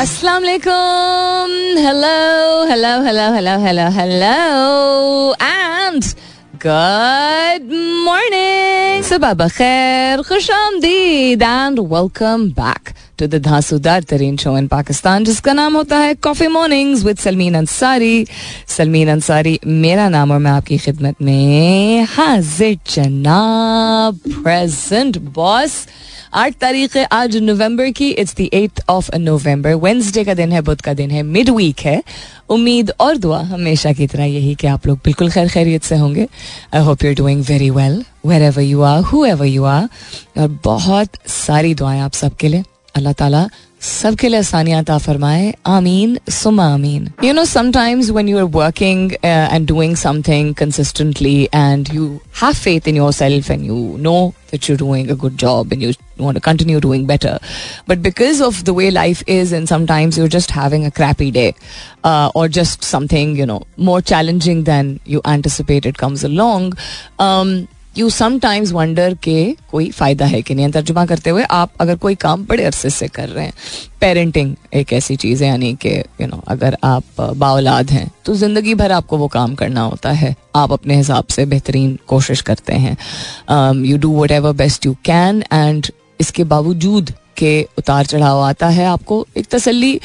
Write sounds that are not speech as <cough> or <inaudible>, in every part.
Assalamu alaikum. Hello, hello, hello, hello, hello, hello. And good morning. Sabah khair, khush आमदीद and welcome back to the धांसूदार तरीन show in Pakistan जिसका नाम होता है coffee mornings with Salmeen Ansari Salmeen Ansari मेरा नाम और मैं आपकी खिदमत में हाजिर जनाब प्रेजेंट बॉस आठ तारीख है आज नवंबर की it's the eight of November Wednesday का दिन है, बुध का दिन है मिड वीक है. उम्मीद और दुआ हमेशा की तरह यही कि आप लोग बिल्कुल खैर खैरियत से होंगे. I hope you doing very well wherever you are whoever you are और बहुत सारी दुआएँ आप सबके लिए. अल्लाह ताला सबके लिए आसानियात फरमाए आमीन सुमा आमीन you know sometimes when you are working and doing something consistently and you have faith in yourself and you know that you're doing a good job and you want to continue doing better. But because of the way life is, and sometimes you're just having a crappy day uh, or just something, you know, more challenging than you anticipated comes along. Um, you sometimes wonder के कोई फ़ायदा है कि नहीं। तर्जुमा करते हुए आप अगर कोई काम बड़े अरसे से कर रहे हैं पेरेंटिंग एक ऐसी चीज़ है, यानी कि यू नो अगर आप बाउलाद हैं तो ज़िंदगी भर आपको वो काम करना होता है। आप अपने हिसाब से बेहतरीन कोशिश करते हैं। You do whatever best you can and इसके बावजूद के उतार चढ़ाव आता है, आपको एक तसल्ली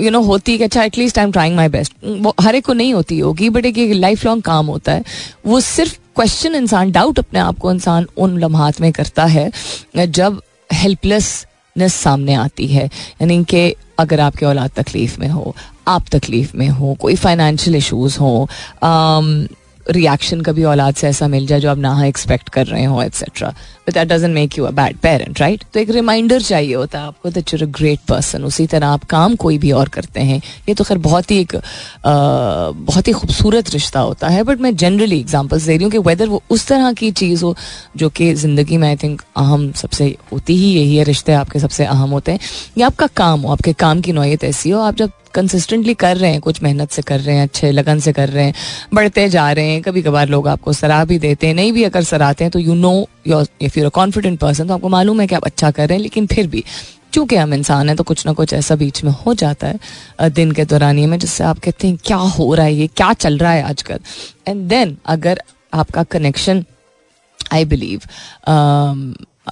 यू नो होती है कि अच्छा at least I am trying my best हर एक को नहीं होती होगी बट एक लाइफ लॉन्ग काम होता है। वो सिर्फ़ क्वेश्चन इंसान डाउट अपने आप को इंसान उन लम्हात में करता है, जब हेल्पलेसनेस सामने आती है। यानी कि अगर आपके औलाद तकलीफ़ में हो, आप तकलीफ़ में हो, कोई फाइनेंशियल इशूज़ हो रिएक्शन कभी औलाद से ऐसा मिल जाए जो आप ना एक्सपेक्ट कर रहे हो etcetera but that doesn't make you a bad parent right तो एक रिमाइंडर चाहिए होता है आपको that you're a great person उसी तरह आप काम कोई भी और करते हैं, ये तो खैर बहुत ही एक बहुत ही खूबसूरत रिश्ता होता है। बट मैं जनरली एग्जाम्पल्स दे रही हूँ कि वेदर वो उस तरह की चीज़ हो जो कि ज़िंदगी में आई थिंक अहम सबसे होती ही यही है, रिश्ते आपके सबसे अहम होते हैं। या आपका काम हो, आपके काम की नोयत ऐसी हो, आप जब कंसिस्टेंटली कर रहे हैं, कुछ मेहनत से कर रहे हैं, अच्छे लगन से कर रहे हैं, बढ़ते जा रहे हैं कभी कभार लोग आपको सराह भी देते हैं, नहीं भी अगर सराहते हैं तो you know if you're a confident person तो आपको मालूम है कि आप अच्छा कर रहे हैं, लेकिन फिर भी, चूँकि हम इंसान हैं तो कुछ ना कुछ ऐसा बीच में हो जाता है दिन के दौरानिए में जिससे आप कहते हैं, क्या हो रहा है ये? क्या चल रहा है आजकल? एंड देन अगर आपका कनेक्शन आई बिलीव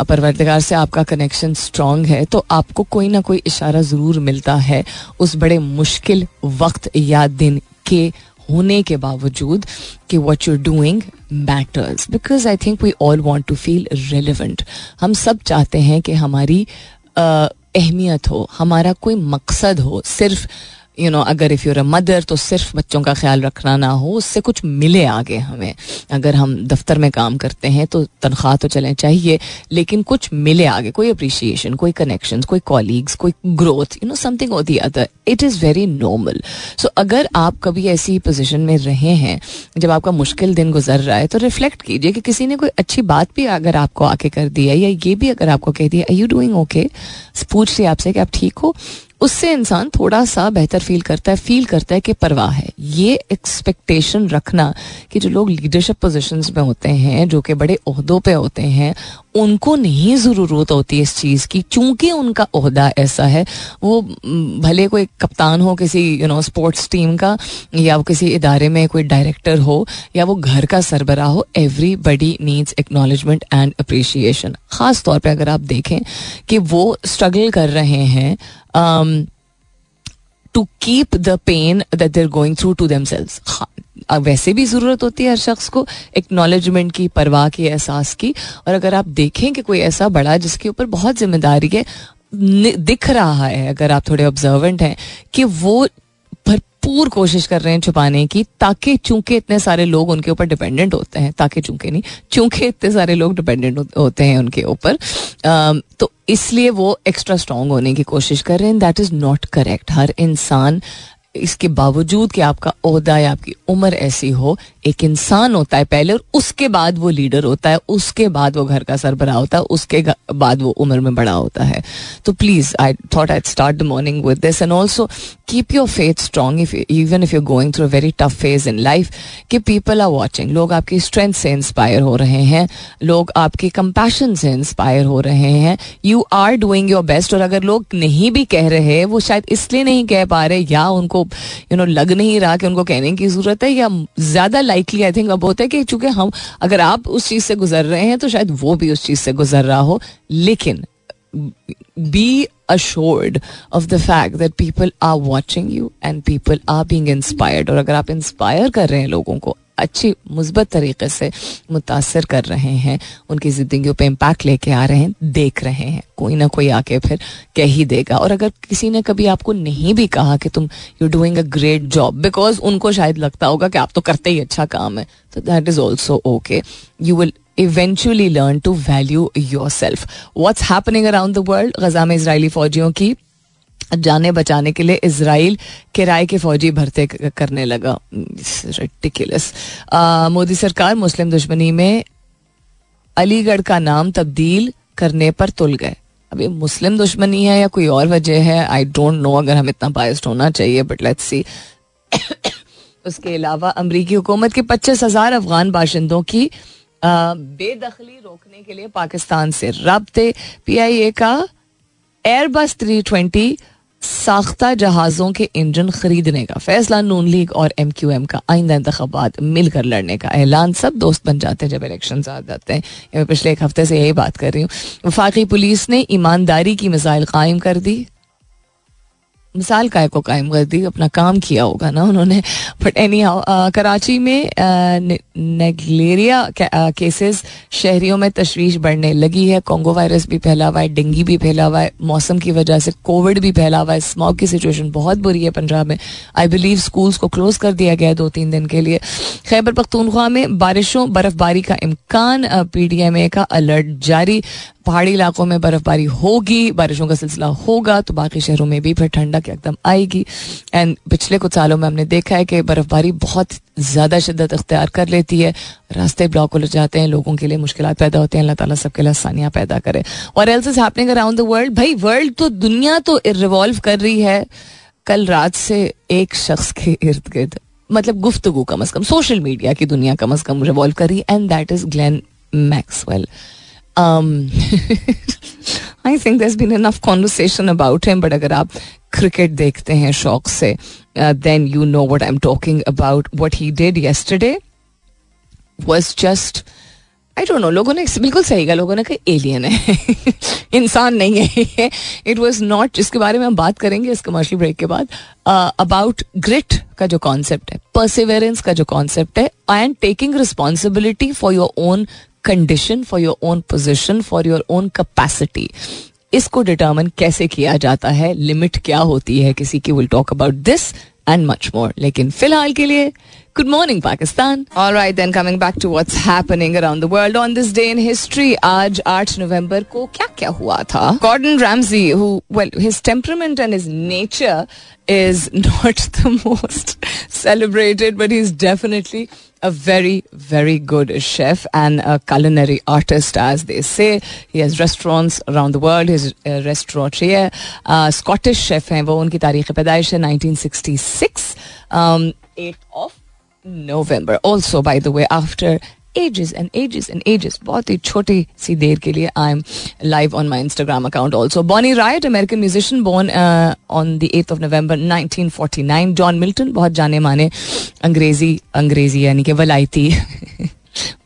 परवरदिगार से आपका कनेक्शन स्ट्रांग है तो आपको कोई ना कोई इशारा ज़रूर मिलता है, उस बड़े मुश्किल वक्त या दिन के होने के बावजूद कि what you're doing matters because I think we all want to feel relevant हम सब चाहते हैं कि हमारी अहमियत हो, हमारा कोई मकसद हो, सिर्फ़ यू नो अगर इफ़ यूर अ मदर तो सिर्फ़ बच्चों का ख्याल रखना ना हो, उससे कुछ मिले आगे हमें। अगर हम दफ्तर में काम करते हैं तो तनख्वाह तो चलें, चाहिए, लेकिन कुछ मिले आगे, कोई अप्रिशिएशन कोई कनेक्शन कोई कॉलीग्स कोई ग्रोथ यू नो समथिंग और the other it is very normal so अगर आप कभी ऐसी पोजिशन में रहे हैं, जब आपका मुश्किल दिन गुजर रहा है तो रिफ्लेक्ट कीजिए कि किसी ने कोई अच्छी बात भी अगर आपको आके कर दिया या ये भी अगर आपको कह दिया आई यू डूइंग ओके पूछ लिया आपसे कि आप ठीक हो। उससे इंसान थोड़ा सा बेहतर फील करता है फील करता है कि परवाह है। ये एक्सपेक्टेशन रखना कि जो लोग लीडरशिप पोजीशंस में होते हैं, जो कि बड़े अहदों पे होते हैं उनको नहीं ज़रूरत होती इस चीज़ की चूँकि उनका अहदा ऐसा है। वो भले कोई कप्तान हो किसी यू नो स्पोर्ट्स टीम का, या वो किसी इदारे में कोई डायरेक्टर हो, या वो घर का सरबरा हो everybody needs acknowledgement and appreciation ख़ास तौर पर अगर आप देखें कि वो स्ट्रगल कर रहे हैं to keep the pain that they're going through to themselves वैसे भी ज़रूरत होती है हर शख्स को एक्नॉलेजमेंट की, परवाह की, एहसास की। और अगर आप देखें कि कोई ऐसा बड़ा जिसके ऊपर बहुत ज़िम्मेदारी है दिख रहा है, अगर आप थोड़े ऑब्जर्वेंट हैं, कि वो भरपूर कोशिश कर रहे हैं छुपाने की, ताकि चूँकि इतने सारे लोग उनके ऊपर डिपेंडेंट होते हैं, ताकि चूँकि नहीं, चूँकि इतने सारे लोग डिपेंडेंट होते हैं उनके ऊपर तो इसलिए वो एक्स्ट्रा स्ट्रांग होने की कोशिश कर रहे हैं दैट इज़ नॉट करेक्ट हर इंसान इसके बावजूद कि आपका अहदा या आपकी उम्र ऐसी हो, एक इंसान होता है पहले और उसके बाद वो लीडर होता है, उसके बाद वो घर का सरबरा होता है, उसके बाद वो उम्र में बड़ा होता है। तो please I thought I start the morning with this and also keep your faith strong if even if you going through very tough phase in life कि पीपल आर वॉचिंग लोग आपकी स्ट्रेंथ से इंस्पायर हो रहे हैं, लोग आपके compassion से इंस्पायर हो रहे हैं। You are doing your best और अगर लोग नहीं भी कह रहे, वो शायद इसलिए नहीं कह पा रहे या उनको यू नो लग नहीं रहा कि उनको कहने की ज़रूरत है, या ज़्यादा लाइकली आई थिंक अब होता है कि चूँकि हम, अगर आप उस चीज़ से गुजर रहे हैं तो शायद वो भी उस चीज़ से गुजर रहा हो। लेकिन be assured of the fact that people are watching you and people are being inspired और अगर आप इंस्पायर कर रहे हैं लोगों को अच्छी, मुस्बत तरीके से मुतासर कर रहे हैं, उनकी ज़िंदगी पे इम्पैक्ट लेके आ रहे हैं, देख रहे हैं। कोई ना कोई आके फिर कह ही देगा। और अगर किसी ने कभी आपको नहीं भी कहा कि तुम you doing a great job because उनको शायद लगता होगा कि आप तो करते ही अच्छा काम है। तो that is also okay you will eventually learn to value yourself what's happening around the world Gaza में इसराइली फौजियों की जाने बचाने के लिए इसराइल किराए के फौजी भर्ते करने लगा। रिटिकुलस मोदी सरकार मुस्लिम दुश्मनी में अलीगढ़ का नाम तब्दील करने पर तुल गए। अभी मुस्लिम दुश्मनी है या कोई और वजह है? आई डोंट नो अगर हम इतना बायस्ड होना चाहिए बट लेट्स सी उसके अलावा अमरीकी हुकूमत के पच्चीस हज़ार अफगान बाशिंदों की बेदखली रोकने के लिए पाकिस्तान से रबते। पीआईए का एयरबस थ्री ट्वेंटी साख्ता जहाज़ों के इंजन खरीदने का फैसला नून लीग और एम क्यू एम का आइंदा इंतबात मिलकर लड़ने का ऐलान सब दोस्त बन जाते हैं जब इलेक्शन आ जाते हैं मैं पिछले एक हफ़्ते से यही बात कर रही हूँ वफाकी पुलिस ने ईमानदारी की मिसाइल कायम कर दी मिसाल काय को कायम कर दी अपना काम किया होगा ना उन्होंने। बट एनी हाउ कराची में नेगलेरिया केसेस शहरियों में तशवीश बढ़ने लगी है। कोंगो वायरस भी फैला हुआ है, डेंगी भी फैला हुआ है, मौसम की वजह से कोविड भी फैला हुआ है। स्मॉग की सिचुएशन बहुत बुरी है पंजाब में। आई बिलीव स्कूल्स को क्लोज कर दिया गया है दो तीन दिन के लिए। खैबर पख्तूनख्वा में बारिशों, बर्फबारी का इम्कान पी डी एम ए का अलर्ट जारी। पहाड़ी इलाकों में बर्फबारी होगी, बारिशों का सिलसिला होगा तो बाकी शहरों में भी फिर ठंडक एकदम आएगी। एंड पिछले कुछ सालों में हमने देखा है कि बर्फबारी बहुत ज़्यादा शिद्दत अख्तियार कर लेती है। रास्ते ब्लॉक हो जाते हैं, लोगों के लिए मुश्किल पैदा होते हैं। अल्लाह ताला सबके लिए आसानियाँ पैदा करे। और else is happening around the world भाई वर्ल्ड तो दुनिया तो रिवॉल्व कर रही है। कल रात से एक शख्स के इर्द गिर्द मतलब गुफ्तगु कम अज कम सोशल मीडिया की दुनिया कम अज कम रिवॉल्व कर रही है। And that is Glenn Maxwell I think there been enough conversation about him but अगर आप क्रिकेट देखते हैं शौक से then you know what I am talking about what he did yesterday was just I don't know लोगों ने बिल्कुल सही कहा लोगों ने कहा एलियन है। <laughs> इंसान नहीं है इट वॉज़ नॉट जिसके बारे में हम बात करेंगे इस कमर्शियल ब्रेक के बाद अबाउट uh, ग्रिट का जो कॉन्सेप्ट है परसिवेरेंस का जो कॉन्सेप्ट है and taking responsibility for your own condition for your own position for your own capacity इसको डिटर्मन कैसे किया जाता है लिमिट क्या होती है, किसी की will talk about this and much more लेकिन फ़िलहाल के लिए Good morning Pakistan all right then coming back to what's happening around the world on this day in history आज 8 नवंबर को क्या क्या हुआ था Gordon Ramsay who well his temperament and his nature is <laughs> not the most celebrated, but he's definitely a very, very good chef and a culinary artist, as they say. He has restaurants around the world. His uh, restaurant here, uh, Scottish chef हैं वो उनकी तारीख पैदाइश है 1966, um, 8th of November. Also, by the way, after ages and ages and ages बहुत ही छोटी सी देर के लिए I am live on my Instagram account also Bonnie Raitt American musician born on the eighth of November 1949 John Milton बहुत जाने माने अंग्रेज़ी अंग्रेज़ी यानी कि वलायती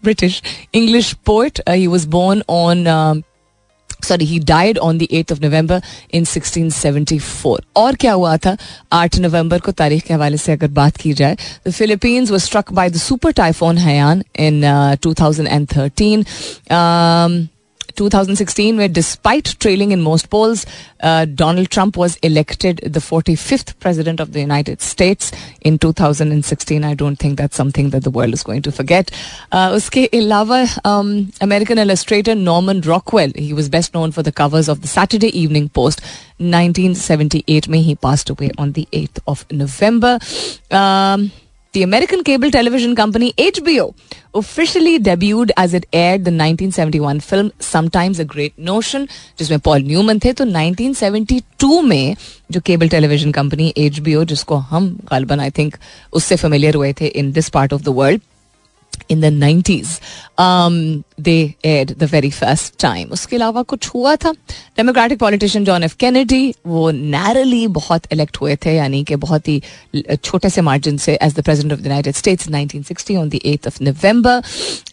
British English poet he was born on sorry he died on the eighth of November in 1674 और क्या हुआ था? 8 नवंबर को तारीख के हवाले से अगर बात की जाए the Philippines were struck by the super typhoon Haiyan in 2013 2016, where despite trailing in most polls, uh, Donald Trump was elected the 45th president of the United States in 2016. I don't think that's something that the world is going to forget. Uh, uske ilawa, um, American illustrator Norman Rockwell, he was best known for the covers of the Saturday Evening Post. 1978 May he passed away on the 8th of November. Um, the American cable television company HBO officially debuted as it aired the 1971 film Sometimes a Great Notion जिसमें Paul Newman थे तो 1972 में जो cable television company HBO जिसको हम गालबन I think उससे familiar हुए थे in this part of the world in the nineties they had the very first time उसके अलावा कुछ हुआ था। Democratic politician John F Kennedy वो नैरली बहुत इलेक्ट हुए थे, यानी कि बहुत ही छोटे से मार्जिन से as the president of the United States 1960 on the eighth of November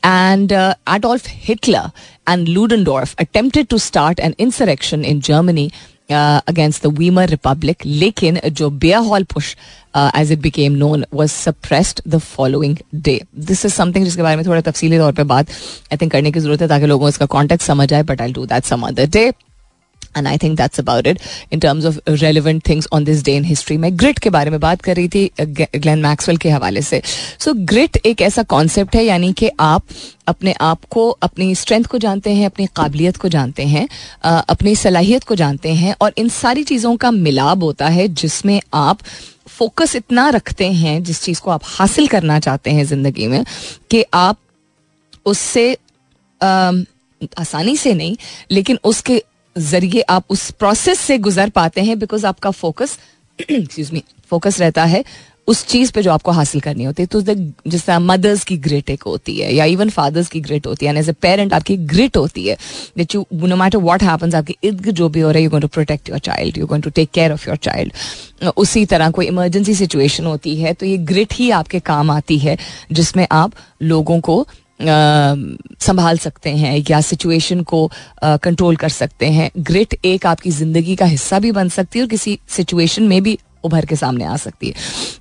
and Adolf Hitler and Ludendorff attempted to start an insurrection in Germany uh, against the Weimar Republic. लेकिन जो Beer Hall Putsch as it became known was suppressed the following day this is something जिसके बारे में थोड़ा तफसीली तौर पर बात आई थिंक करने की ज़रूरत है ताकि लोगों को इसका कॉन्टेक्ट समझ आए but I do that some other day and I think that's about it in terms of relevant things on this day in history में ग्रिट के बारे में बात कर रही थी ग्लैन मैक्सवेल के हवाले से। सो ग्रिट एक ऐसा कॉन्सेप्ट है, यानी कि आप अपने आप को, अपनी स्ट्रेंथ को जानते हैं, अपनी काबिलियत को जानते हैं अपनी सलाहियत को जानते हैं, और इन सारी चीज़ों का मिलाप होता है जिसमें आप फोकस इतना रखते हैं, जिस चीज़ को आप हासिल करना चाहते हैं ज़िंदगी में, कि आप उससे आसानी से नहीं, लेकिन उसके ज़रिए आप उस प्रोसेस से गुजर पाते हैं बिकॉज़ आपका फोकस एक्सक्यूज मी फोकस रहता है उस चीज़ पे जो आपको हासिल करनी होती है। तो जिस तरह मदर्स की ग्रेट एक होती है या इवन फादर्स की ग्रेट होती है एज ए पेरेंट आपकी ग्रेट होती है that you no matter what happens आपके इर्द जो भी हो रहा है you going to protect your child you going to take care of your child उसी तरह कोई इमरजेंसी सिचुएशन होती है तो ये ग्रिट ही आपके काम आती है, जिसमें आप लोगों को संभाल सकते हैं या सिचुएशन को कंट्रोल कर सकते हैं। ग्रिट एक आपकी ज़िंदगी का हिस्सा भी बन सकती है और किसी सिचुएशन में भी उभर के सामने आ सकती है।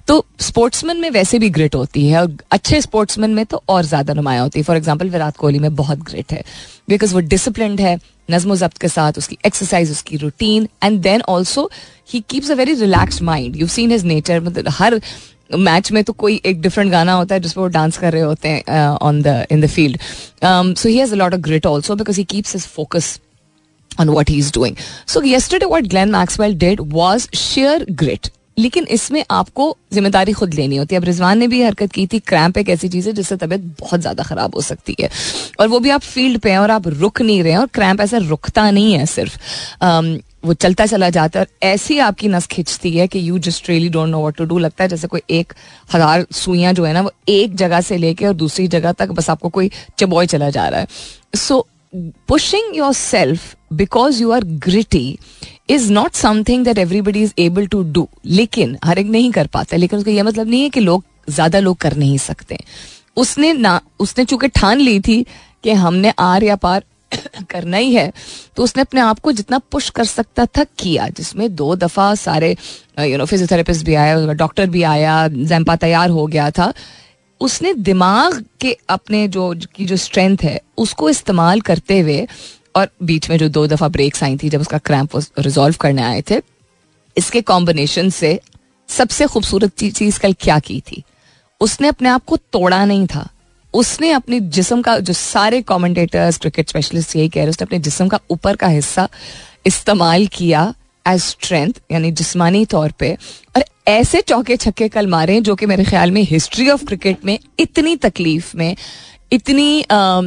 तो स्पोर्ट्समैन में वैसे भी ग्रिट होती है और अच्छे स्पोर्ट्समैन में तो और ज़्यादा नुमाया होती है। फॉर एग्ज़ाम्पल विराट कोहली में बहुत ग्रिट है। बिकॉज़ वो डिसिप्लिन है नज्म जब्त के साथ उसकी एक्सरसाइज उसकी routine and then also he keeps a very relax mind you seen his nature मतलब हर मैच में तो कोई एक डिफरेंट गाना होता है जिसपे वो डांस कर रहे होते हैं on the in the field so he has a lot of grit also because he keeps his focus on on what he's doing. So yesterday what Glenn Maxwell did was sheer grit. लेकिन इसमें आपको ज़िम्मेदारी खुद लेनी होती है अब रिजवान ने भी हरकत की थी क्रैम्प एक ऐसी चीज़ है जिससे तबीयत बहुत ज़्यादा खराब हो सकती है और वो भी आप फ़ील्ड पे हैं और आप रुक नहीं रहे हैं और क्रैम्प ऐसा रुकता नहीं है सिर्फ़ um, वो चलता चला जाता है और ऐसी आपकी नस खिंचती है कि you just really don't know what to do लगता है जैसे कोई एक हज़ार सुइयाँ जो है ना, वो एक जगह से लेके और दूसरी जगह तक बस आपको कोई चबॉय चला जा रहा है। So pushing yourself because you are gritty is not something that everybody is able to do लेकिन, हर एक नहीं कर पाता लेकिन उसका यह मतलब नहीं है कि लोग, ज़्यादा लोग कर नहीं सकते। उसने ना, उसने चूँकि ठान ली थी कि हमने आर या पार <coughs> करना ही है तो उसने अपने आप को जितना पुश कर सकता था किया, जिसमें दो दफ़ा सारे यू नो फिजियोथेरेपिस्ट भी आया डॉक्टर भी आया जैम्पा तैयार हो गया था। उसने दिमाग के अपने जो, की जो स्ट्रेंथ है, उसको इस्तेमाल करते हुए, और बीच में जो दो दफ़ा ब्रेक्स आई थी, जब उसका क्रैम्प रिजॉल्व करने आए थे, इसके कॉम्बिनेशन से सबसे खूबसूरत चीज़ कल क्या की थी? उसने अपने आप को तोड़ा नहीं था। उसने अपने जिसम का जो सारे कमेंटेटर्स क्रिकेट स्पेशलिस्ट यही कह रहे उसने अपने जिसम का ऊपर का हिस्सा इस्तेमाल किया एज स्ट्रेंथ यानी जिस्मानी तौर पे। और ऐसे चौके छक्के कल मारे जो कि मेरे ख्याल में हिस्ट्री ऑफ़ क्रिकेट में इतनी तकलीफ़ में इतनी आ,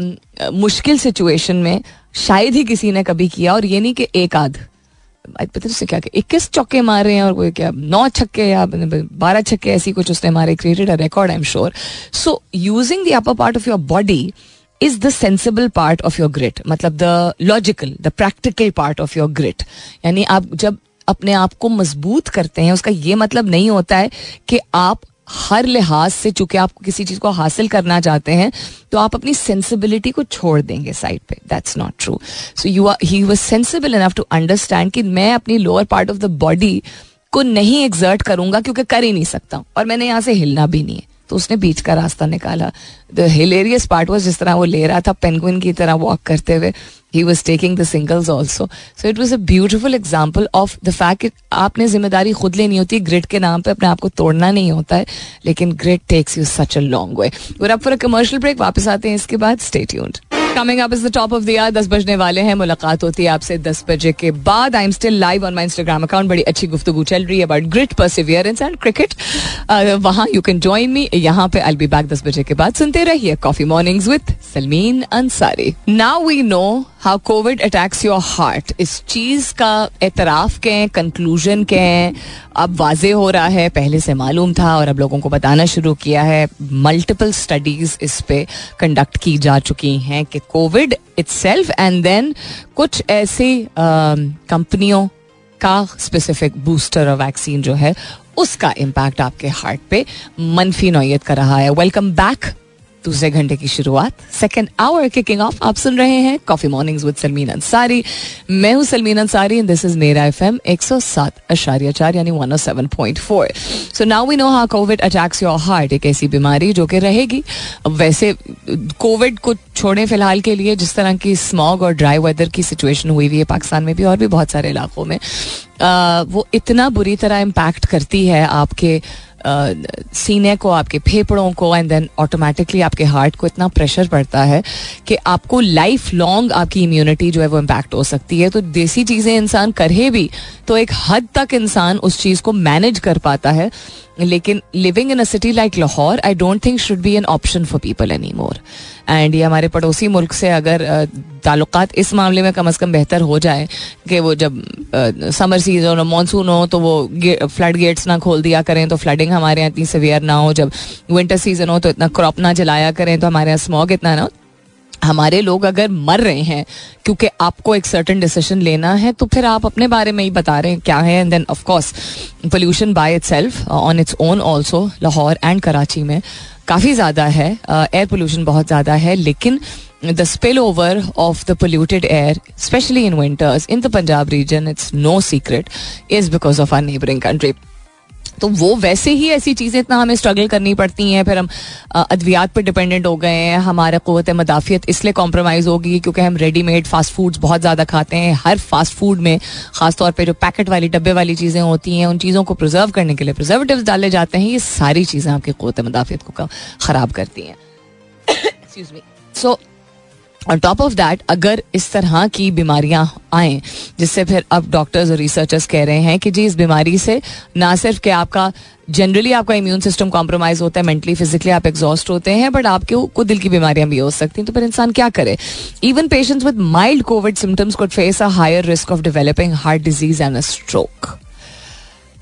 मुश्किल सिचुएशन में शायद ही किसी ने कभी किया और ये नहीं कि एक आध। पता क्या इक्कीस चौके मारे हैं और कोई क्या, नौ छक्के या बारह छक्के ऐसी कुछ उसने मारे created a record I am sure so using the upper part of your body is the sensible part of your grit मतलब the logical the practical part of your grit यानी आप जब अपने आप को मज़बूत करते हैं, उसका ये मतलब नहीं होता है कि आप हर लिहाज से चूँकि आप किसी चीज़ को हासिल करना चाहते हैं तो आप अपनी सेंसिबिलिटी को छोड़ देंगे साइड पे। That's not true so you are he was sensible enough to understand कि मैं अपनी lower part of the body को नहीं एग्जर्ट करूँगा क्योंकि कर ही नहीं सकता और मैंने यहाँ से हिलना भी नहीं है। तो उसने बीच का रास्ता निकाला। द हिलेरियस पार्ट वॉज़ जिस तरह वो ले रहा था पेंगुइन की तरह वॉक करते हुए he was taking the singles also so it was a beautiful example of the fact आपने ज़िम्मेदारी खुद लेनी होती है ग्रिड के नाम पर अपने आप को तोड़ना नहीं होता है, लेकिन grit takes you such a long way और अब फॉर अ कमर्शियल ब्रेक वापस आते हैं इसके बाद state coming up is the top of दर दस बजने वाले हैं। मुलाकात होती है आपसे दस बजे के बाद। I am still live on my Instagram account बड़ी अच्छी गुफ्तु चल रही है। About grit perseverance and cricket वहाँ यू कैन ज्वाइन मी यहाँ पे आई बी बैक दस बजे के बाद। सुनते रहिए coffee morning with Salmeen Ansari now we know how Covid attacks your heart इस चीज़ का एतराफ के कंक्लूजन के अब वाजे हो रहा है, पहले से मालूम था और अब लोगों को बताना शुरू किया है मल्टीपल स्टडीज़ इस पे कंडक्ट की जा चुकी हैं कि कोविड इट्सेल्फ एंड देन कुछ ऐसी कंपनियों का स्पेसिफिक बूस्टर और वैक्सीन जो है, उसका इम्पैक्ट आपके हार्ट पे मनफी नौयत कर रहा है। वेलकम बैक दूसरे घंटे की शुरुआत। सेकेंड आवर किकिंग ऑफ़ आप सुन रहे हैं coffee mornings with Salmeen Ansari मैं हूँ Salmeen Ansari and this is मेरा एफ़ एम एक सौ सात अशारिया चार यानी one O seven point four so now we know how Covid attacks your heart एक ऐसी बीमारी जो कि रहेगी। वैसे कोविड को छोड़े फ़िलहाल के लिए जिस तरह की स्मॉग और ड्राई वेदर की सिचुएशन हुई हुई है पाकिस्तान में भी और भी बहुत सारे इलाकों में आ, वो इतना बुरी तरह इम्पैक्ट करती है आपके सीने को, आपके फेफड़ों को एंड देन ऑटोमेटिकली आपके हार्ट को इतना प्रेशर पड़ता है कि आपको लाइफ लॉन्ग आपकी इम्यूनिटी जो है वो इम्पैक्ट हो सकती है। तो देसी चीज़ें इंसान करे भी तो एक हद तक इंसान उस चीज़ को मैनेज कर पाता है। लेकिन living in a city like Lahore I don't think should be an option for people any more and ये हमारे पड़ोसी मुल्क से अगर ताल्लुक इस मामले में कम अज़ कम बेहतर हो जाए कि वो जब समर सीज़न हो मानसून हो तो वो फ्लड गेट्स ना खोल दिया करें तो फ्लडिंग हमारे यहाँ इतनी सवियर ना हो। जब विंटर सीज़न हो तो इतना क्रॉप ना जलाया करें तो हमारे यहाँ स्मॉग इतना ना हो। हमारे लोग अगर मर रहे हैं क्योंकि आपको एक सर्टन डिसीज़न लेना है तो फिर आप अपने बारे में ही बता रहे हैं क्या है। And then of course pollution by itself on its own also Lahore and Karachi में काफ़ी ज़्यादा है। एयर uh, पोल्यूशन बहुत ज़्यादा है लेकिन the spill over of the polluted air specially in winters in the Punjab region it's no secret is because of our neighbouring country तो वो वैसे ही ऐसी चीज़ें इतना हमें स्ट्रगल करनी पड़ती हैं। फिर हम अद्वियात पर डिपेंडेंट हो गए हैं। हमारा क़वत मदाफ़ियत इसलिए कॉम्प्रोमाइज़ होगी क्योंकि हम रेडीमेड फास्ट फूड्स बहुत ज़्यादा खाते हैं। हर फास्ट फ़ूड में, ख़ासतौर पर जो पैकेट वाली, डब्बे वाली चीज़ें होती हैं, उन चीज़ों को प्रिजर्व करने के लिए प्रिजर्वेटिव डाले जाते हैं। ये सारी चीज़ें आपकी क़वत मदाफ़ियत को ख़राब करती हैं। <coughs> So on top of that अगर इस तरह की बीमारियाँ आए, जिससे फिर अब डॉक्टर्स और रिसर्चर्स कह रहे हैं कि जी, इस बीमारी से ना सिर्फ़ कि आपका जनरली आपका इम्यून सिस्टम कॉम्प्रोमाइज होता है मेंटली फिजिकली आप एग्जॉस्ट होते हैं बट आपके को दिल की बीमारियाँ भी हो सकती हैं। तो फिर इंसान क्या करे? Even patients with mild Covid symptoms could face a higher risk of developing heart disease and a stroke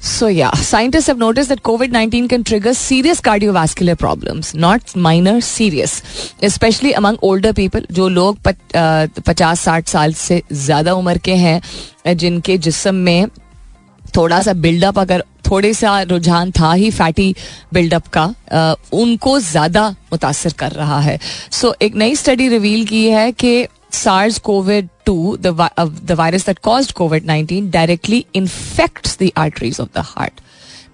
So, yeah, scientists have noticed that COVID 19 can trigger serious cardiovascular problems, not minor, serious, especially among older people, जो लोग पचास साठ साल से ज़्यादा उम्र के हैं जिनके जिसम में थोड़ा सा बिल्डअप अगर थोड़े सा रुझान था ही फैटी बिल्डअप का आ, उनको ज़्यादा मुतासर कर रहा है सो so, एक नई स्टडी रिवील की है कि SARS CoV 2, the, uh, the virus that caused COVID 19, directly infects the arteries of the heart.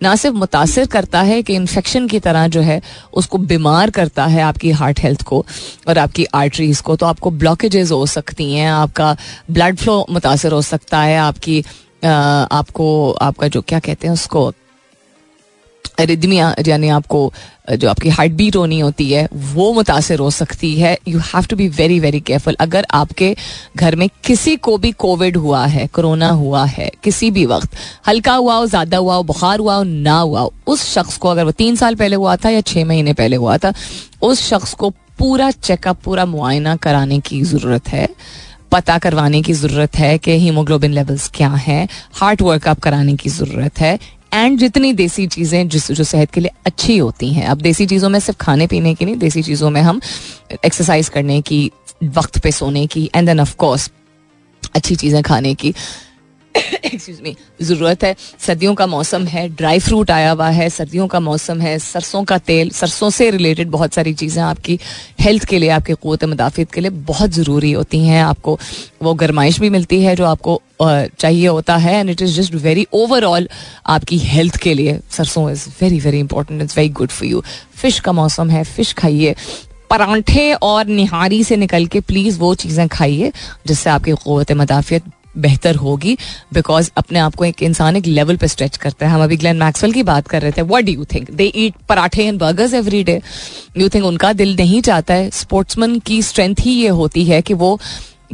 ना सिर्फ़ मुतासर करता है कि इन्फेक्शन की तरह जो है उसको बीमार करता है आपकी हार्ट हेल्थ को और आपकी आर्टरीज को तो आपको ब्लॉकेजेस हो सकती हैं आपका ब्लड फ्लो मुतासर हो सकता है आपकी आ, आपको आपका जो क्या कहते हैं उसको रिदमिया, यानी आपको जो आपकी हार्ट बीट होनी होती है, वो मुतासर हो सकती है। You have to be very very careful अगर आपके घर में किसी को भी कोविड हुआ है कोरोना हुआ है, किसी भी वक्त, हल्का हुआ हो, ज़्यादा हुआ हो, बुखार हुआ हो, ना हुआ हो, उस शख्स को अगर वो तीन साल पहले हुआ था या छः महीने पहले हुआ था, उस शख्स को पूरा चेकअप पूरा मुआयना कराने की ज़रूरत है। पता करवाने की ज़रूरत है कि हीमोग्लोबिन लेवल्स क्या हैं। हार्ट वर्कअप कराने की ज़रूरत है। एंड जितनी देसी चीज़ें जिस, जो सेहत के लिए अच्छी होती हैं। अब देसी चीज़ों में सिर्फ़ खाने पीने की नहीं, देसी चीज़ों में हम एक्सरसाइज करने की, वक्त पे सोने की एंड देन ऑफ़ कोर्स अच्छी चीज़ें खाने की। एक्सक्यूज मी ज़रूरत है। सर्दियों का मौसम है ड्राई फ्रूट आया हुआ है, सर्दियों का मौसम है, सरसों का तेल, सरसों से रिलेटेड बहुत सारी चीज़ें आपकी हेल्थ के लिए, आपके क़वत मदाफ़त के लिए बहुत ज़रूरी होती हैं। आपको वो गर्माइश भी मिलती है जो आपको चाहिए होता है and it is just very overall आपकी हेल्थ के लिए सरसों is very very important it's very good for you fish का मौसम है फ़िश खाइए। परांठे और निहारी से निकल के प्लीज़ वो चीज़ें खाइए, जिससे आपकी क़वत मदाफ़ियत बेहतर होगी बिकॉज़ अपने आप को एक इंसान एक लेवल पे स्ट्रेच करता है। हम अभी ग्लैन मैक्सवेल की बात कर रहे थे what do you think they eat पराठे and burgers every day you think उनका दिल नहीं चाहता है? स्पोर्ट्समैन की स्ट्रेंथ ही ये होती है कि वो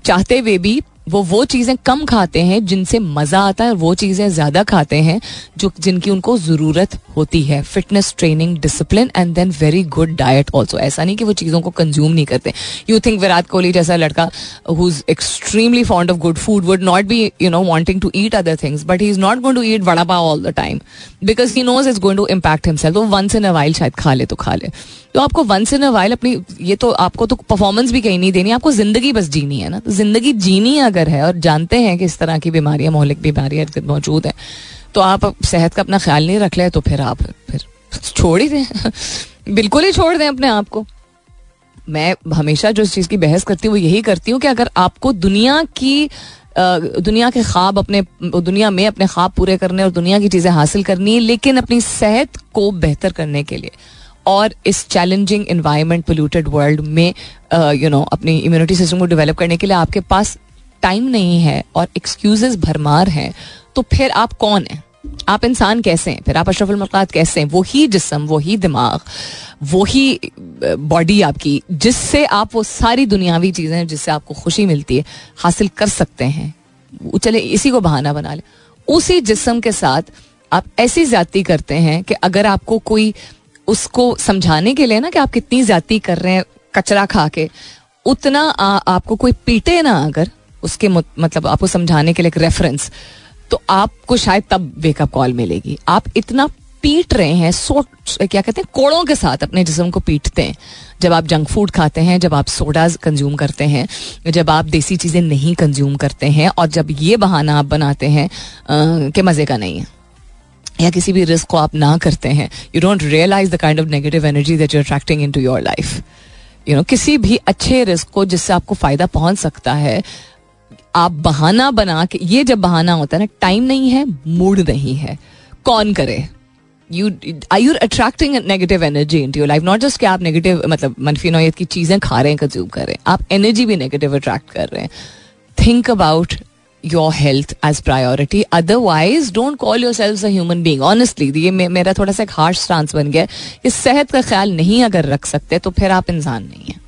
चाहते हुए भी वो वो चीज़ें कम खाते हैं, जिनसे मज़ा आता है, वो चीज़ें ज़्यादा खाते हैं, जो, जिनकी उनको ज़रूरत होती है। Fitness training discipline and then very good diet also ऐसा नहीं कि वो चीज़ों को कंज्यूम नहीं करते। यू थिंक विराट कोहली जैसा लड़का who is extremely fond of good food would not be you know wanting to eat other things but he is not going to eat vada pav all the time because he knows is going to impact himself वो once in a while शायद खा ले तो खा ले। तो आपको once in a while अपनी, ये तो आपको तो परफॉर्मेंस भी कहीं नहीं देनी, आपको ज़िंदगी बस जीनी है ना। तो ज़िंदगी जीनी अगर है और जानते हैं कि इस तरह की बीमारियाँ मोहलिक बीमारियाँ मौजूद हैं। तो आप सेहत का अपना ख्याल नहीं रख ले तो फिर आप फिर छोड़ ही दें। <laughs> बिल्कुल ही छोड़ दें अपने आप को। मैं हमेशा जो इस चीज़ की बहस करती हूँ, वो यही करती हूँ कि अगर आपको दुनिया की दुनिया के ख्वाब अपने, दुनिया में अपने ख्वाब पूरे करने और दुनिया की चीज़ें हासिल करनी है लेकिन अपनी सेहत को बेहतर करने के लिए और इस चैलेंजिंग इन्वायरमेंट पोल्यूटेड वर्ल्ड में यू नो अपनी इम्यूनिटी सिस्टम को डेवलप करने के लिए आपके पास टाइम नहीं है और एक्सक्यूजेस भरमार हैं तो फिर आप कौन हैं? आप इंसान कैसे हैं? फिर आप अशरफुल मखलात कैसे हैं? वही जिसम वही दिमाग वही बॉडी आपकी जिससे आप वो सारी दुनियावी चीज़ें जिससे आपको खुशी मिलती है हासिल कर सकते हैं। चले इसी को बहाना बना ले। उसी जिसम के साथ आप ऐसी ज्यादती करते हैं कि अगर आपको कोई उसको समझाने के लिए ना कि आप कितनी ज्यादती कर रहे हैं कचरा खा के उतना आ, आपको कोई पीटे ना अगर उसके मतलब आपको समझाने के लिए एक रेफरेंस तो आपको शायद तब वेकअप कॉल मिलेगी। आप इतना पीट रहे हैं, सो, क्या कहते हैं, कोड़ों के साथ अपने जिसम को पीटते हैं। जब आप जंक फ़ूड खाते हैं, जब आप सोडाज कंज्यूम करते हैं, जब आप देसी चीज़ें नहीं कंज्यूम करते हैं, और जब ये बहाना आप बनाते हैं कि मज़े का नहीं है, या किसी भी रिस्क को आप ना करते हैं you don't realise the kind of negative energy that you attracting into your life you know किसी भी अच्छे रिस्क को जिससे आपको फ़ायदा पहुँच सकता है आप बहाना बना के, ये जब बहाना होता है ना टाइम नहीं है मूड नहीं है। कौन करे? You I you're attracting negative energy in your life not just कि आप नेगेटिव मतलब मनफी नोयत की चीज़ें खा रहे हैं कंज्यूम कर रहे हैं। आप एनर्जी भी नेगेटिव अट्रैक्ट कर रहे हैं। Think about your health as priority otherwise don't call yourself human being honestly ये मेरा थोड़ा सा एक हार्श स्टांस बन गया इस सेहत का ख्याल नहीं अगर रख सकते तो फिर आप इंसान नहीं है।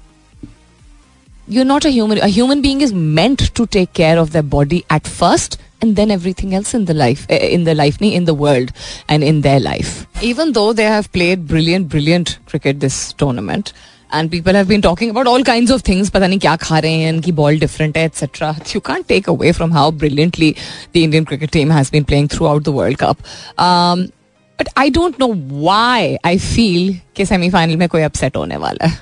you are not a human a human being is meant to take care of the body at first and then everything else in the life in the life in the world and in their life even though they have played brilliant brilliant cricket this tournament and people have been talking about all kinds of things पता नहीं क्या खा रहे हैं इनकी ball different है etcetera you can take away from how brilliantly the Indian cricket team has been playing throughout the world cup but I don't know why I feel कि semifinal में कोई अपसेट होने वाला है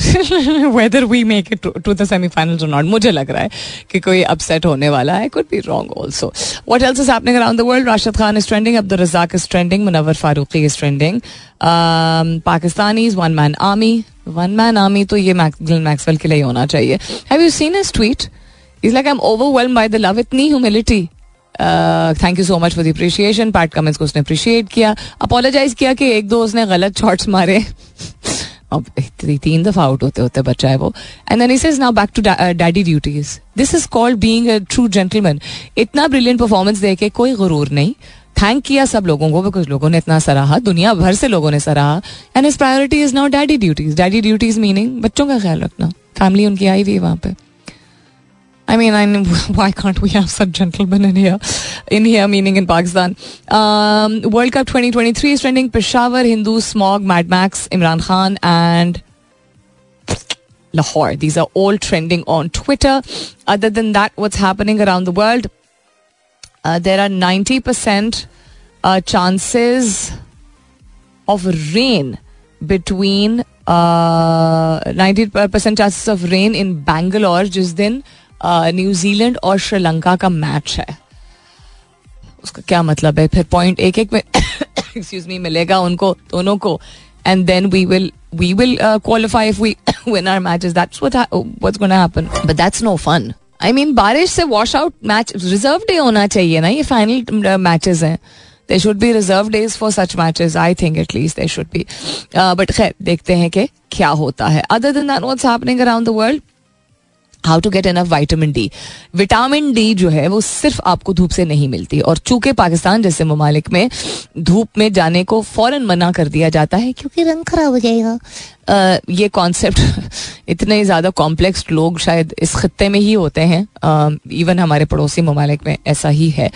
whether we make it to the semifinals और not मुझे लग रहा है कि कोई अपसेट होने वाला है could be wrong also what else is happening around the world Rashid Khan is trending Abdul Razzaq is trending Munawar Faruqui is trending Pakistani is one man army one man army तो ये Maxwell के लिए होना चाहिए. Have you seen is tweet is like I am overwhelmed by the love इतनी humility thank you so much for the appreciation part comments को उसने appreciate किया. अपोलोजाइज किया कि एक दो उसने गलत शॉट्स मारे. अब तीन दफ़ा आउट होते होते बच्चा है वो। And then is now back to daddy duties this is called being a true gentleman इतना ब्रिलियंट परफॉर्मेंस दे के कोई गुरूर नहीं। थैंक किया सब लोगों को बिकॉज़ लोगों ने इतना सराहा। दुनिया भर से लोगों ने सराहा। And is priority is now daddy duties daddy duties meaning बच्चों का ख्याल रखना। फैमिली उनकी आई हुई है वहाँ I mean, I know, <laughs> why can't we have such gentlemen in here? In here, meaning in Pakistan. Um, World Cup 2023 is trending. Peshawar, Hindu, Smog, Mad Max, Imran Khan, and Lahore. These are all trending on Twitter. Other than that, what's happening around the world? Uh, there are 90% uh, chances of rain between uh, 90% chances of rain in Bangalore जिस दिन New Zealand और श्रीलंका का match है। उसका क्या मतलब है? फिर पॉइंट एक एक में <coughs> एक्सक्यूज मी मिलेगा उनको दोनों को। And then we will we will uh, qualify if we <coughs> win our matches. That's what ha- what's going to happen. But that's no fun. I mean बारिश से wash out match reserve day होना चाहिए ना? ये final matches हैं। They should be reserve days for such matches I think at least they should be but खैर देखते हैं कि क्या होता है। अदर दिन that what's happening around the world how to get enough vitamin D vitamin D जो है, वो सिर्फ़ आपको धूप से नहीं मिलती। और चूँकि पाकिस्तान जैसे ममालिक में धूप में जाने को फ़ौरन मना कर दिया जाता है, क्योंकि रंग खराब हो जाएगा। ये कॉन्सेप्ट <laughs> इतने ज़्यादा कॉम्प्लेक्स लोग शायद इस खत्ते में ही होते हैं। इवन हमारे पड़ोसी ममालिक में ऐसा ही है।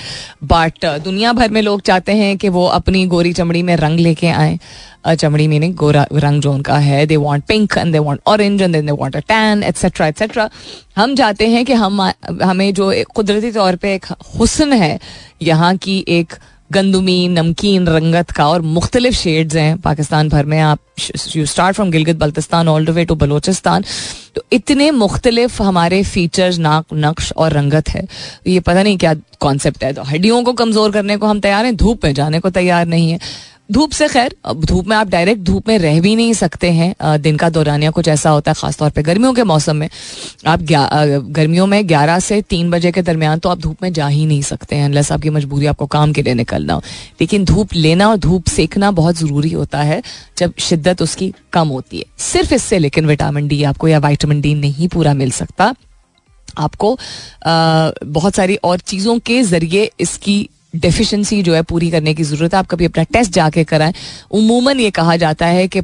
बट दुनिया भर में लोग चाहते हैं कि वो अपनी गोरी चमड़ी में रंग लेके आए। चमड़ी मीनिंग गोरा, रंग जो उनका है they want pink and they want orange and they want a tan etcetera etcetera हम चाहते हैं कि हम, हमें जो कुदरती तौर पर एक हुसन है, यहाँ की एक गंदुमी, नमकीन, रंगत का और मुख्तलिफ़ शेड्स हैं पाकिस्तान भर में। आप you start from Gilgit Baltistan all the way to Balochistan तो इतने मुख्तलिफ़ हमारे फीचर्स नाक, नक्श और रंगत है। ये पता नहीं क्या कॉन्सेप्ट है। तो हड्डियों को कमज़ोर करने को हम तैयार हैं, धूप में जाने को तैयार नहीं है। धूप से खैर, अब धूप में आप डायरेक्ट धूप में रह भी नहीं सकते हैं। दिन का दौरानिया कुछ ऐसा होता है, खासतौर पे गर्मियों के मौसम में। आप गर्मियों में 11 से 3 बजे के दरमियान तो आप धूप में जा ही नहीं सकते हैं अनलेस आपकी मजबूरी आपको काम के लिए निकलना हो। लेकिन धूप लेना और धूप सेकना बहुत ज़रूरी होता है, जब शिद्दत उसकी कम होती है। सिर्फ़ इससे लेकिन विटामिन डी आपको या वाइटामिन डी नहीं पूरा मिल सकता। आपको बहुत सारी और चीज़ों के ज़रिए इसकी डेफिशिएंसी जो है पूरी करने की ज़रूरत है। आप कभी अपना टेस्ट जाके कराएँ। उमूमन ये कहा जाता है कि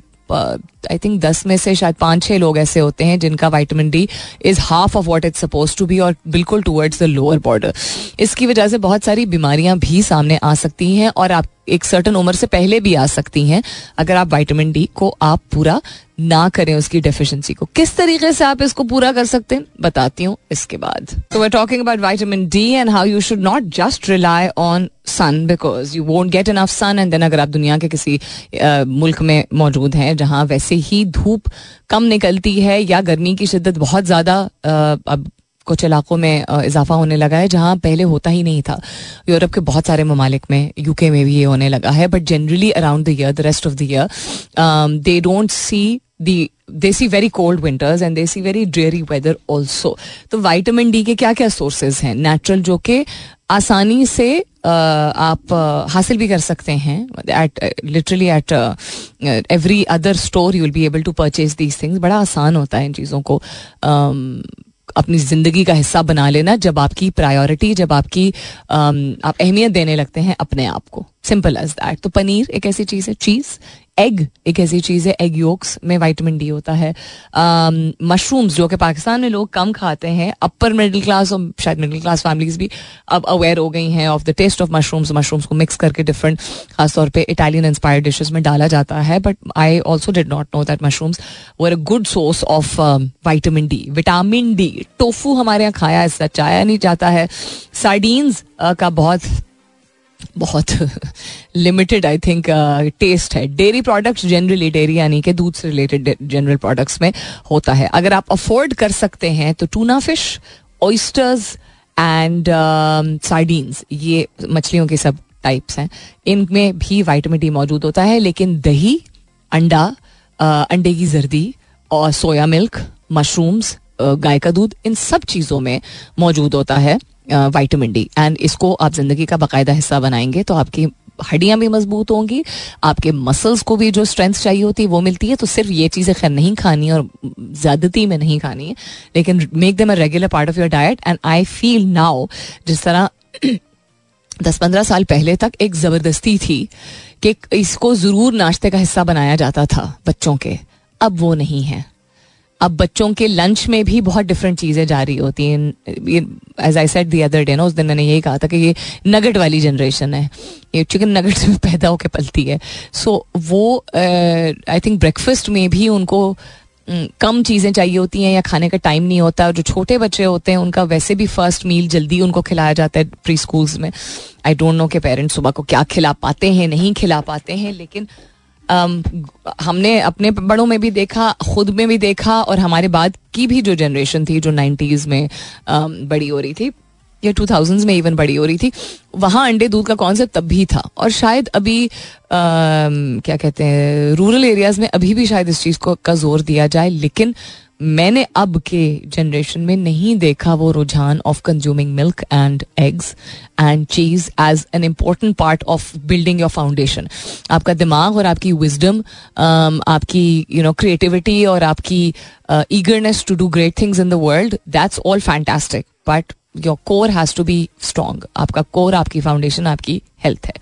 आई थिंक दस में से शायद पाँच छह लोग ऐसे होते हैं जिनका vitamin D is half of what is suppose to be और बिल्कुल टूवर्ड्स द लोअर बॉर्डर इसकी वजह से बहुत सारी बीमारियाँ भी सामने आ सकती हैं और आप एक सर्टन उम्र से पहले भी आ सकती हैं। अगर आप वाइटामिन डी को आप पूरा ना करें उसकी डेफिशिएंसी को। किस तरीके से आप इसको पूरा कर सकते हैं? बताती हूँ इसके बाद। तो we talking about vitamin D and how you should not just rely on sun because you won't get enough sun and then अगर आप दुनिया के किसी uh, मुल्क में मौजूद हैं जहाँ वैसे ही धूप कम निकलती है या गर्मी की शिद्दत बहुत ज़्यादा अब कुछ इलाकों में इजाफा होने लगा है जहाँ पहले होता ही नहीं था। यूरोप के बहुत सारे ममालिक में, यूके में भी ये होने लगा है but generally around the year the rest of the year they don't see the they see very cold winters and they see very dreary weather also तो वाइटामिन डी के क्या क्या सोर्सेज हैं? नेचुरल जो कि आसानी से आप हासिल भी कर सकते हैं। At literally at every other store you will be able to purchase these things बड़ा आसान होता है इन चीज़ों को। अपनी ज़िंदगी का हिस्सा बना लेना जब आपकी प्रायोरिटी जब आपकी आप अहमियत देने लगते हैं अपने आप को। सिंपल एज दैट तो पनीर एक ऐसी चीज़ है। चीज़ एग एक ऐसी चीज़ है एग योक्स में वाइटामिन डी होता है। मशरूम्स जो कि पाकिस्तान में लोग कम खाते हैं अपर मिडिल क्लास और शायद मिडिल क्लास फैमिलीज़ भी अब अवेयर हो गई हैं of the taste of mushrooms mushrooms को मिक्स करके डिफरेंट खासतौर पर इटालियन इंस्पायर्ड डिशेज में डाला जाता है but I also did not know that mushrooms were a good source of vitamin D vitamin D tofu हमारे यहाँ खाया ऐसा चाया नहीं जाता है। सार्डीन्स का बहुत बहुत लिमिटेड आई थिंक टेस्ट है। डेयरी प्रोडक्ट्स जनरली डेयरी यानी कि दूध से रिलेटेड जनरल प्रोडक्ट्स में होता है। अगर आप अफोर्ड कर सकते हैं तो tuna fish oysters and sardines ये मछलियों के सब टाइप्स हैं। इनमें भी वाइटामिन डी मौजूद होता है लेकिन दही अंडा uh, अंडे की जर्दी और सोया मिल्क मशरूम्स गाय का दूध इन सब चीज़ों में मौजूद होता है। वाइटामिन डी एंड इसको आप ज़िंदगी का बाकायदा हिस्सा बनाएँगे तो आपकी हड्डियाँ भी मज़बूत होंगी, आपके मसल्स को भी जो स्ट्रेंथ चाहिए होती है, वो मिलती है। तो सिर्फ़ ये चीज़ें खैर नहीं खानी और ज़्यादती में नहीं खानी है। लेकिन make them a regular part of your diet and I feel now जिस तरह <clears throat> दस पंद्रह साल पहले तक एक ज़बरदस्ती थी कि इसको ज़रूर नाश्ते का हिस्सा बनाया जाता था बच्चों के। अब वो नहीं है। अब बच्चों के लंच में भी बहुत डिफरेंट चीज़ें जा रही होती हैं। As I said the other day ना उस दिन मैंने यही कहा था कि ये नगट वाली जनरेशन है। ये चिकन नगट में पैदा होकर पलती है। सो so, वो आई थिंक ब्रेकफास्ट में भी उनको कम चीज़ें चाहिए होती हैं या खाने का टाइम नहीं होता। जो छोटे बच्चे होते हैं उनका वैसे भी फ़र्स्ट मील जल्दी उनको खिलाया जाता है प्री स्कूल्स में। आई डोंट नो के पेरेंट्स सुबह को क्या खिला पाते हैं नहीं खिला पाते हैं लेकिन हमने अपने बड़ों में भी देखा, खुद में भी देखा और हमारे बाद की भी जो जनरेशन थी, जो नाइन्टीज में बड़ी हो रही थी, या टू थाउज़ेंड में इवन बड़ी हो रही थी, वहाँ अंडे दूध का कॉन्सेप्ट तब भी था। और शायद अभी क्या कहते हैं रूरल एरियाज़ में अभी भी शायद इस चीज़ को, का ज़ोर दिया जाए, लेकिन मैंने अब के जनरेशन में नहीं देखा वो रुझान of consuming milk and eggs and cheese as an important part of building your foundation आपका दिमाग और आपकी विजडम um, आपकी यू नो क्रिएटिविटी और आपकी eagerness to do great things in the world that's all fantastic but your core has to be strong आपका core आपकी foundation आपकी हेल्थ है।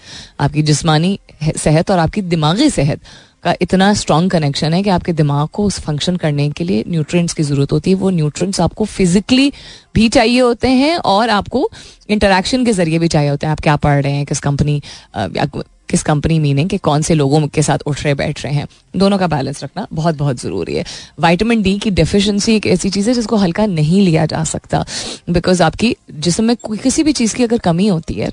आपकी जिस्मानी सेहत और आपकी दिमागी सेहत का इतना स्ट्रॉन्ग कनेक्शन है कि आपके दिमाग को उस फ़ंक्शन करने के लिए न्यूट्रिएंट्स की ज़रूरत होती है। वो न्यूट्रिएंट्स आपको फिजिकली भी चाहिए होते हैं और आपको इंटरेक्शन के ज़रिए भी चाहिए होते हैं। आप क्या पढ़ रहे हैं, किस कंपनी किस कंपनी मीनिंग कि कौन से लोगों के साथ उठ रहे, बैठ रहे हैं। दोनों का बैलेंस रखना बहुत बहुत ज़रूरी है। वाइटामिन डी की डेफिशिएंसी एक ऐसी चीज़ है जिसको हल्का नहीं लिया जा सकता। बिकॉज़ आपकी, जिसम में किसी भी चीज़ की अगर कमी होती है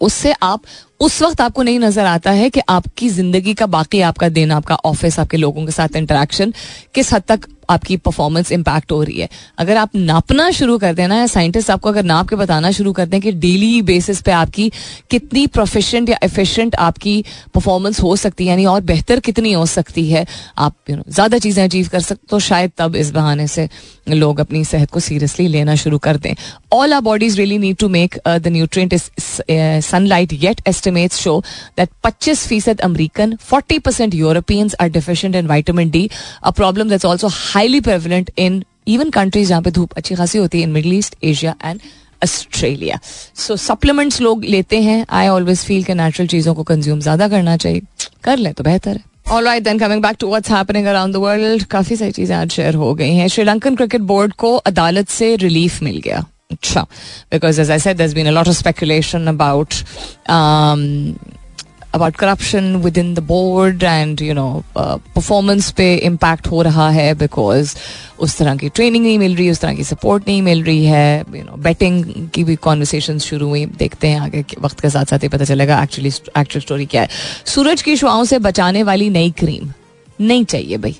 उससे आप, उस वक्त आपको नहीं नज़र आता है कि आपकी ज़िंदगी का बाकी आपका दिन, आपका ऑफ़िस आपके लोगों के साथ इंटरेक्शन किस हद तक आपकी परफॉर्मेंस इंपैक्ट हो रही है। अगर आप नापना शुरू कर देना या साइंटिस्ट आपको अगर नाप के बताना शुरू कर दें कि डेली बेसिस पे आपकी कितनी प्रोफिशेंट या एफिशिएंट आपकी परफॉर्मेंस हो सकती है, यानी और बेहतर कितनी हो सकती है, आप यू नो ज़्यादा चीज़ें अचीव कर सकते तो शायद तब इस बहाने से लोग अपनी सेहत को सीरियसली लेना शुरू कर दें। All our bodies really need to make the nutrient sunlight yet estimates show that 25 फ़ीसद American 40 percent Europeans are deficient in vitamin D a problem that's also highly prevalent in even countries जहाँ पे धूप अच्छी खासी होती है in Middle East Asia and Australia so supplements लोग लेते हैं। आई ऑलवेज फील के नेचुरल चीज़ों को कंज्यूम ज़्यादा करना चाहिए। कर ले तो बेहतर है। All right, then coming back to what's happening around the world, काफ़ी सारी चीज़ें आज शेयर हो गई हैं। श्रीलंकन क्रिकेट बोर्ड को अदालत से रिलीफ मिल गया। अच्छा because as I said a lot of speculation about um, about corruption within the board and you know performance पे इम्पैक्ट हो रहा है बिकॉज़ उस तरह की ट्रेनिंग नहीं मिल रही, उस तरह की सपोर्ट नहीं मिल रही है यू नो बेटिंग की भी कॉन्वर्सेशन शुरू हुई, देखते हैं आगे वक्त के साथ साथ ही पता चलेगा एक्चुअली एक्चुअल स्टोरी क्या है। सूरज की शुआओं से बचाने वाली नई क्रीम नहीं चाहिए भाई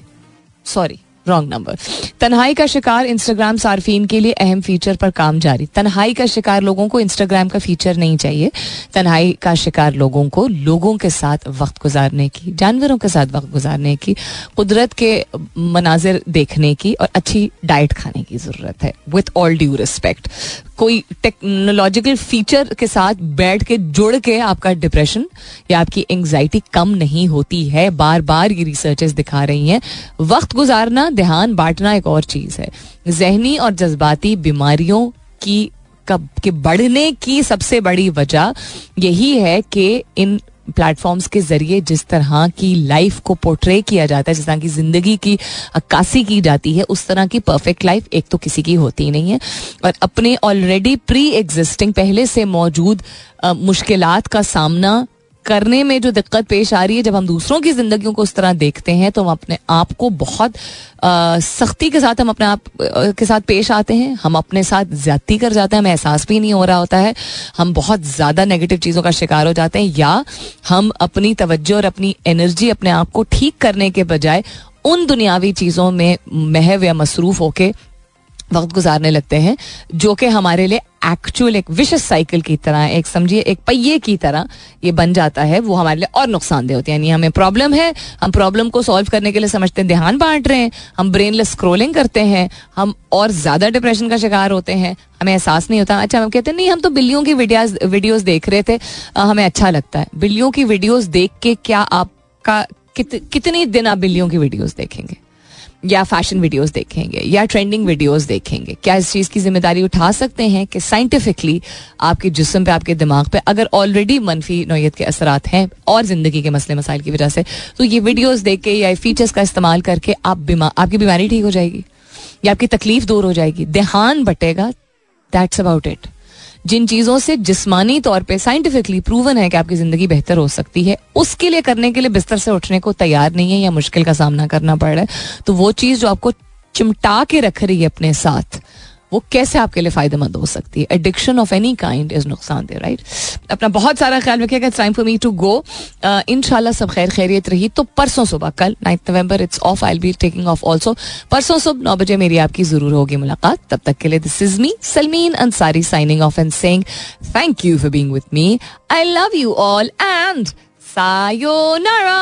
सॉरी रॉन्ग नंबर तन्हाई का शिकार इंस्टाग्राम सार्फिन के लिए अहम फीचर पर काम जारी। तन्हाई का शिकार लोगों को इंस्टाग्राम का फीचर नहीं चाहिए। तन्हाई का शिकार लोगों को लोगों के साथ वक्त गुजारने की, जानवरों के साथ वक्त गुजारने की, कुदरत के मनाजिर देखने की और अच्छी डाइट खाने की ज़रूरत है विथ ऑल ड्यू रिस्पेक्ट कोई टेक्नोलॉजिकल फीचर के साथ बैठ के, जुड़ के आपका डिप्रेशन या आपकी एंग्जाइटी कम नहीं होती है बार बार ये रिसर्चेस दिखा रही हैं। वक्त गुजारना ध्यान बांटना एक और चीज़ है। जहनी और जज्बाती बीमारियों की कब, के बढ़ने की सबसे बड़ी वजह यही है कि इन प्लेटफॉर्म्स के ज़रिए जिस तरह की लाइफ को पोर्ट्रे किया जाता है, जिस तरह की ज़िंदगी की अक्कासी की जाती है, उस तरह की परफेक्ट लाइफ एक तो किसी की होती ही नहीं है। और अपने ऑलरेडी प्री एग्जिस्टिंग पहले से मौजूद मुश्किलात का सामना करने में जो दिक्कत पेश आ रही है, जब हम दूसरों की जिंदगियों को उस तरह देखते हैं तो हम अपने आप को बहुत सख्ती के साथ हम अपने आप के साथ पेश आते हैं। हम अपने साथ ज्यादती कर जाते हैं, हमें एहसास भी नहीं हो रहा होता है। हम बहुत ज़्यादा नेगेटिव चीज़ों का शिकार हो जाते हैं, या हम अपनी तवज्जो और अपनी एनर्जी अपने आप को ठीक करने के बजाय उन दुनियावी चीज़ों में महव या मसरूफ होके वक्त गुजारने लगते हैं, जो कि हमारे लिए एक्चुअल एक विशेष साइकिल की तरह एक समझिए एक पहिए की तरह ये बन जाता है वो हमारे लिए और नुकसानदेह होती है। यानी हमें प्रॉब्लम है हम प्रॉब्लम को सॉल्व करने के लिए समझते हैं ध्यान बांट रहे हैं हम ब्रेनलेस स्क्रोलिंग करते हैं हम और ज़्यादा डिप्रेशन का शिकार होते हैं हमें एहसास नहीं होता। अच्छा हम कहते हैं नहीं हम तो बिल्लियों की वीडियोस वीडियोस देख रहे थे हमें अच्छा लगता है। बिल्लियों की वीडियोज़ देख के क्या आपका कित, कितनी दिन आप बिल्लियों की वीडियोज़ देखेंगे? या फ़ैशन वीडियोस देखेंगे, या ट्रेंडिंग वीडियोस देखेंगे, क्या इस चीज़ की ज़िम्मेदारी उठा सकते हैं कि साइंटिफिकली आपके जिसम पे, आपके दिमाग पे अगर ऑलरेडी मनफी नोयत के असरात हैं और ज़िंदगी के मसले मसाइल की वजह से तो ये वीडियोस देख के या फीचर्स का इस्तेमाल करके आप बीमार आपकी बीमारी ठीक हो जाएगी या आपकी तकलीफ़ दूर हो जाएगी देहान बटेगा दैट्स अबाउट इट जिन चीज़ों से जिस्मानी तौर पे साइंटिफिकली प्रूवन है कि आपकी ज़िंदगी बेहतर हो सकती है, उसके लिए करने के लिए बिस्तर से उठने को तैयार नहीं है या मुश्किल का सामना करना पड़ रहा है तो वो चीज़ जो आपको चिमटा के रख रही है अपने साथ वो कैसे आपके लिए फ़ायदेमंद हो सकती है? Addiction of any kind is नुकसान दे राइट अपना बहुत सारा ख्याल रखिएगा it's time for me to go इनशाला सब खैर खैरियत रही। तो परसों सुबह, कल ninth November it's off I be taking off also परसों सुबह नौ बजे मेरी आपकी ज़रूर होगी मुलाकात। तब तक के लिए this is me Salmeen Ansari signing off and saying thank you for being with me I love you all and sayonara